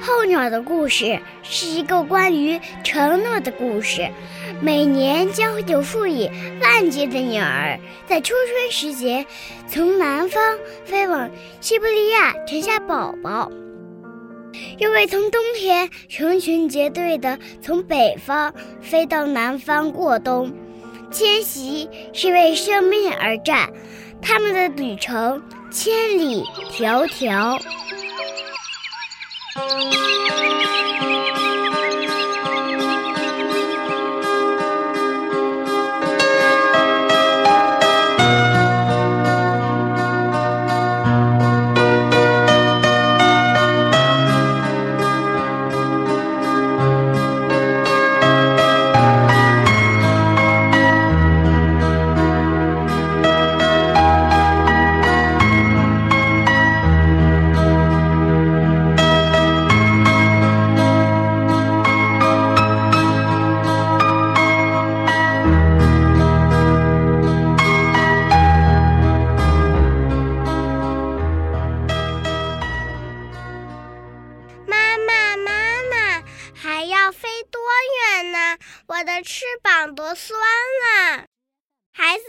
候鸟的故事是一个关于承诺的故事。每年将会有数以万计的鸟儿在初春时节从南方飞往西伯利亚产下宝宝，又会从冬天成群结队的从北方飞到南方过冬。迁徙是为生命而战，他们的旅程千里迢迢。我孩子，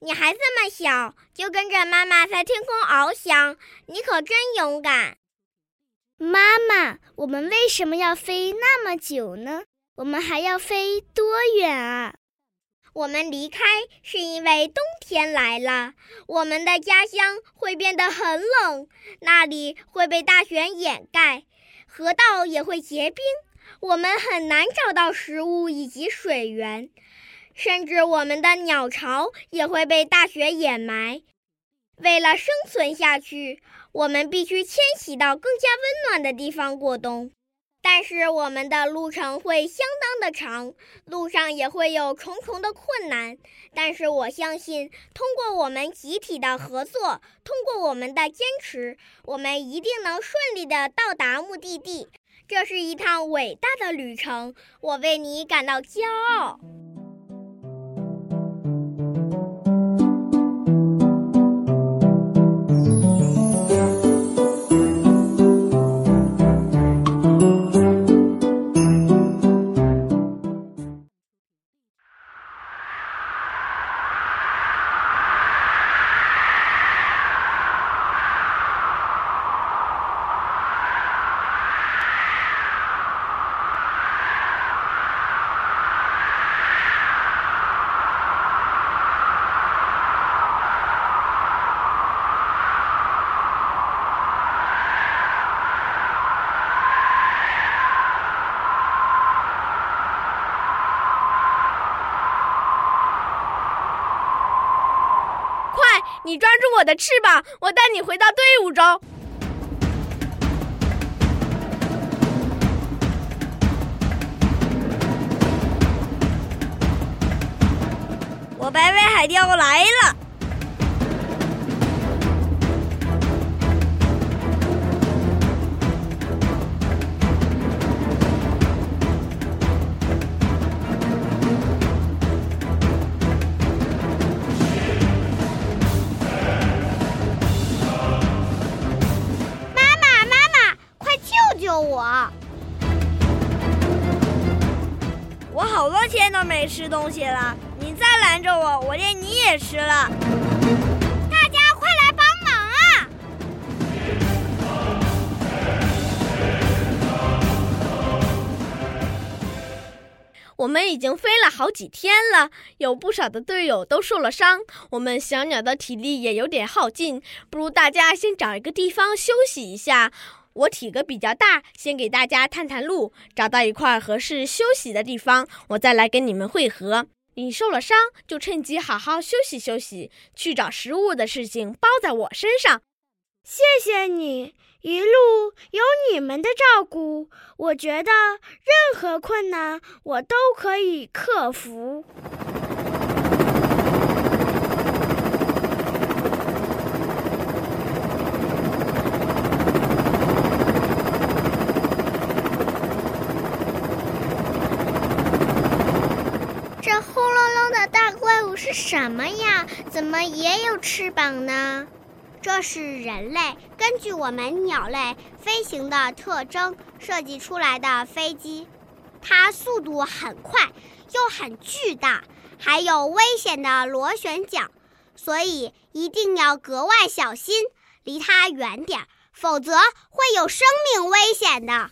你还这么小，就跟着妈妈在天空翱翔，你可真勇敢。妈妈，我们为什么要飞那么久呢？我们还要飞多远啊？我们离开是因为冬天来了，我们的家乡会变得很冷，那里会被大雪掩盖，河道也会结冰。我们很难找到食物以及水源，甚至我们的鸟巢也会被大雪掩埋。为了生存下去，我们必须迁徙到更加温暖的地方过冬。但是我们的路程会相当的长，路上也会有重重的困难。但是我相信，通过我们集体的合作，通过我们的坚持，我们一定能顺利的到达目的地。这是一趟伟大的旅程，我为你感到骄傲。你抓住我的翅膀，我带你回到队伍中。我白尾海雕来了。好多天都没吃东西了，你再拦着我，我连你也吃了。大家快来帮忙啊！我们已经飞了好几天了，有不少的队友都受了伤，我们小鸟的体力也有点耗尽，不如大家先找一个地方休息一下。我体格比较大，先给大家探探路，找到一块合适休息的地方，我再来跟你们会合。你受了伤，就趁机好好休息休息。去找食物的事情包在我身上。谢谢你，一路有你们的照顾，我觉得任何困难我都可以克服。是什么呀？怎么也有翅膀呢？这是人类根据我们鸟类飞行的特征设计出来的飞机，它速度很快，又很巨大，还有危险的螺旋桨，所以一定要格外小心，离它远点，否则会有生命危险的。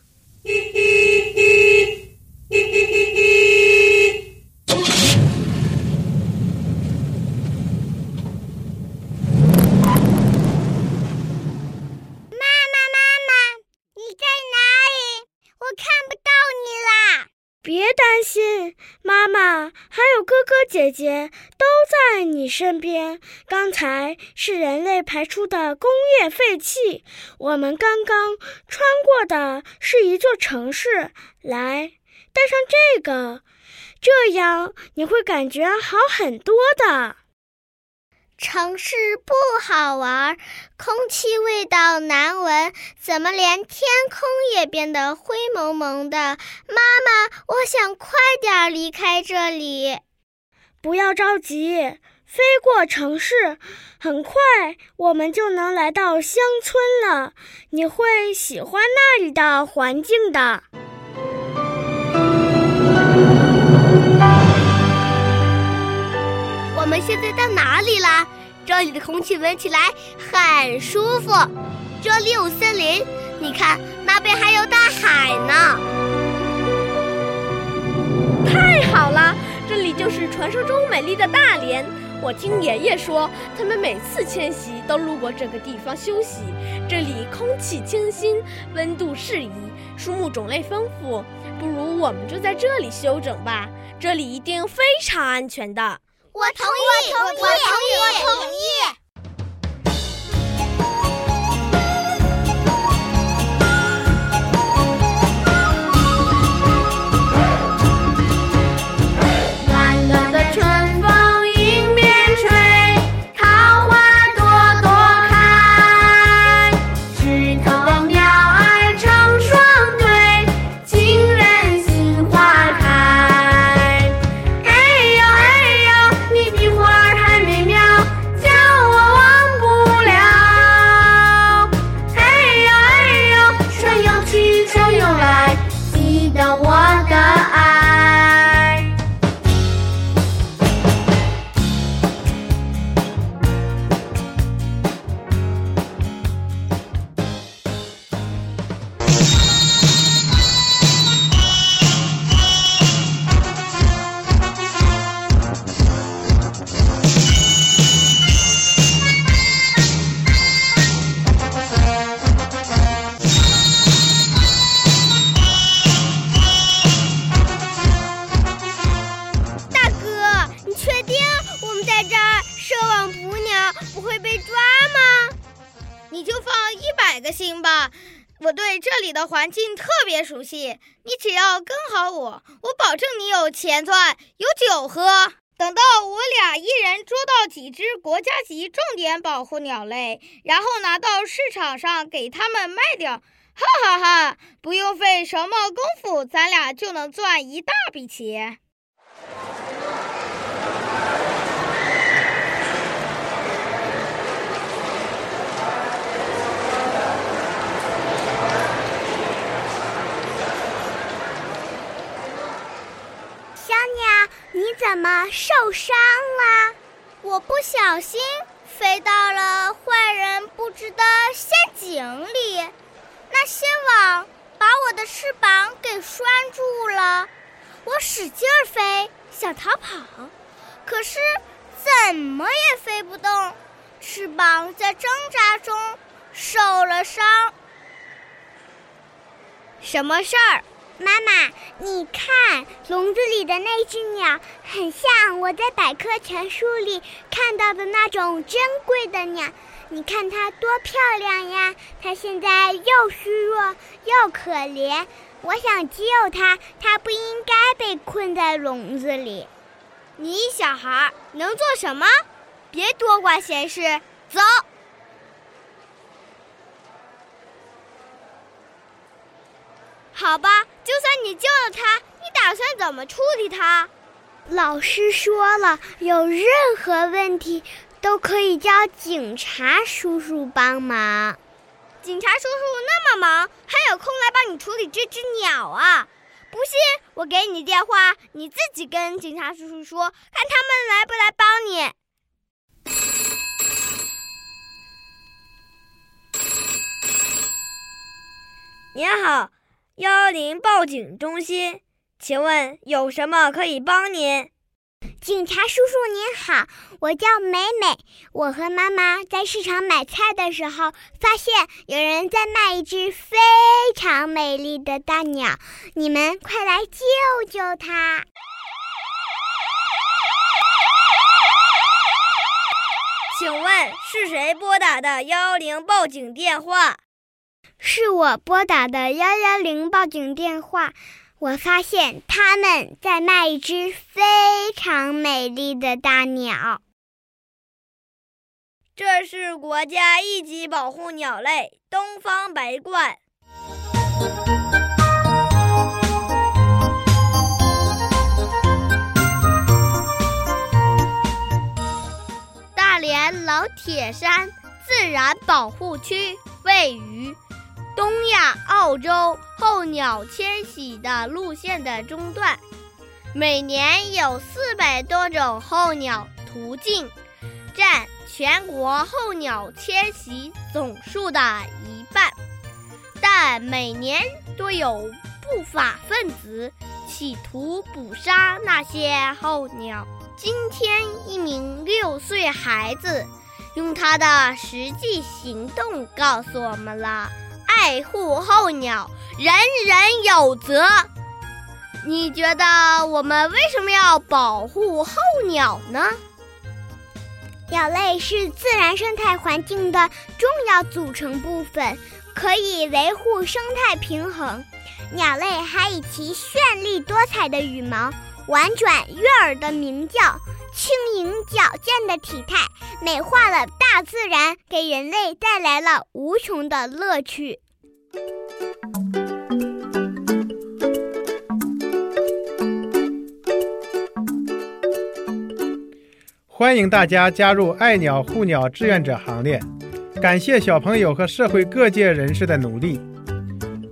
别担心，妈妈还有哥哥姐姐都在你身边。刚才是人类排出的工业废气，我们刚刚穿过的是一座城市。来，带上这个，这样你会感觉好很多的。城市不好玩，空气味道难闻，怎么连天空也变得灰蒙蒙的？妈妈，我想快点离开这里。不要着急，飞过城市，很快我们就能来到乡村了。你会喜欢那里的环境的。们现在到哪里了？这里的空气闻起来很舒服。这里有森林，你看那边还有大海呢。太好了，这里就是传说中美丽的大连。我听爷爷说，他们每次迁徙都路过这个地方休息。这里空气清新，温度适宜，树木种类丰富。不如我们就在这里休整吧，这里一定非常安全的。我同意，我同意，我同意。你就放一百个心吧我对这里的环境特别熟悉，你只要跟好我，我保证你有钱赚，有酒喝。等到我俩一人捉到几只国家级重点保护鸟类，然后拿到市场上给他们卖掉，哈哈哈！不用费什么功夫，咱俩就能赚一大笔钱。怎么受伤了？我不小心飞到了坏人布置的陷阱里，那些网把我的翅膀给拴住了。我使劲飞，想逃跑，可是怎么也飞不动，翅膀在挣扎中受了伤。什么事儿？妈妈，你看笼子里的那只鸟，很像我在百科全书里看到的那种珍贵的鸟。你看它多漂亮呀！它现在又虚弱又可怜，我想救它。它不应该被困在笼子里。你小孩能做什么？别多管闲事，走。好吧，就算你救了他，你打算怎么处理他？老师说了，有任何问题都可以叫警察叔叔帮忙。警察叔叔那么忙，还有空来帮你处理这只鸟啊？不信，我给你电话，你自己跟警察叔叔说，看他们来不来帮你。您好，幺幺零报警中心，请问有什么可以帮您？警察叔叔您好，我叫美美。我和妈妈在市场买菜的时候，发现有人在卖一只非常美丽的大鸟，你们快来救救它！请问是谁拨打的幺幺零报警电话？是我拨打的幺幺零报警电话。我发现他们在卖一只非常美丽的大鸟。这是国家一级保护鸟类——东方白鹳。大连老铁山自然保护区位于。东亚、澳洲候鸟迁徙的路线的中段，每年有四百多种候鸟途径，占全国候鸟迁徙总数的一半。但每年都有不法分子企图捕杀那些候鸟。今天，一名六岁孩子用他的实际行动告诉我们了。爱护候鸟，人人有责。你觉得我们为什么要保护候鸟呢？鸟类是自然生态环境的重要组成部分，可以维护生态平衡。鸟类还以其绚丽多彩的羽毛、婉转悦耳的鸣叫。轻盈矫健的体态，美化了大自然，给人类带来了无穷的乐趣。欢迎大家加入爱鸟护鸟志愿者行列，感谢小朋友和社会各界人士的努力。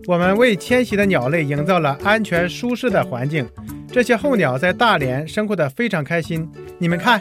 我们为迁徙的鸟类营造了安全舒适的环境。这些候鸟在大连生活的非常开心，你们看。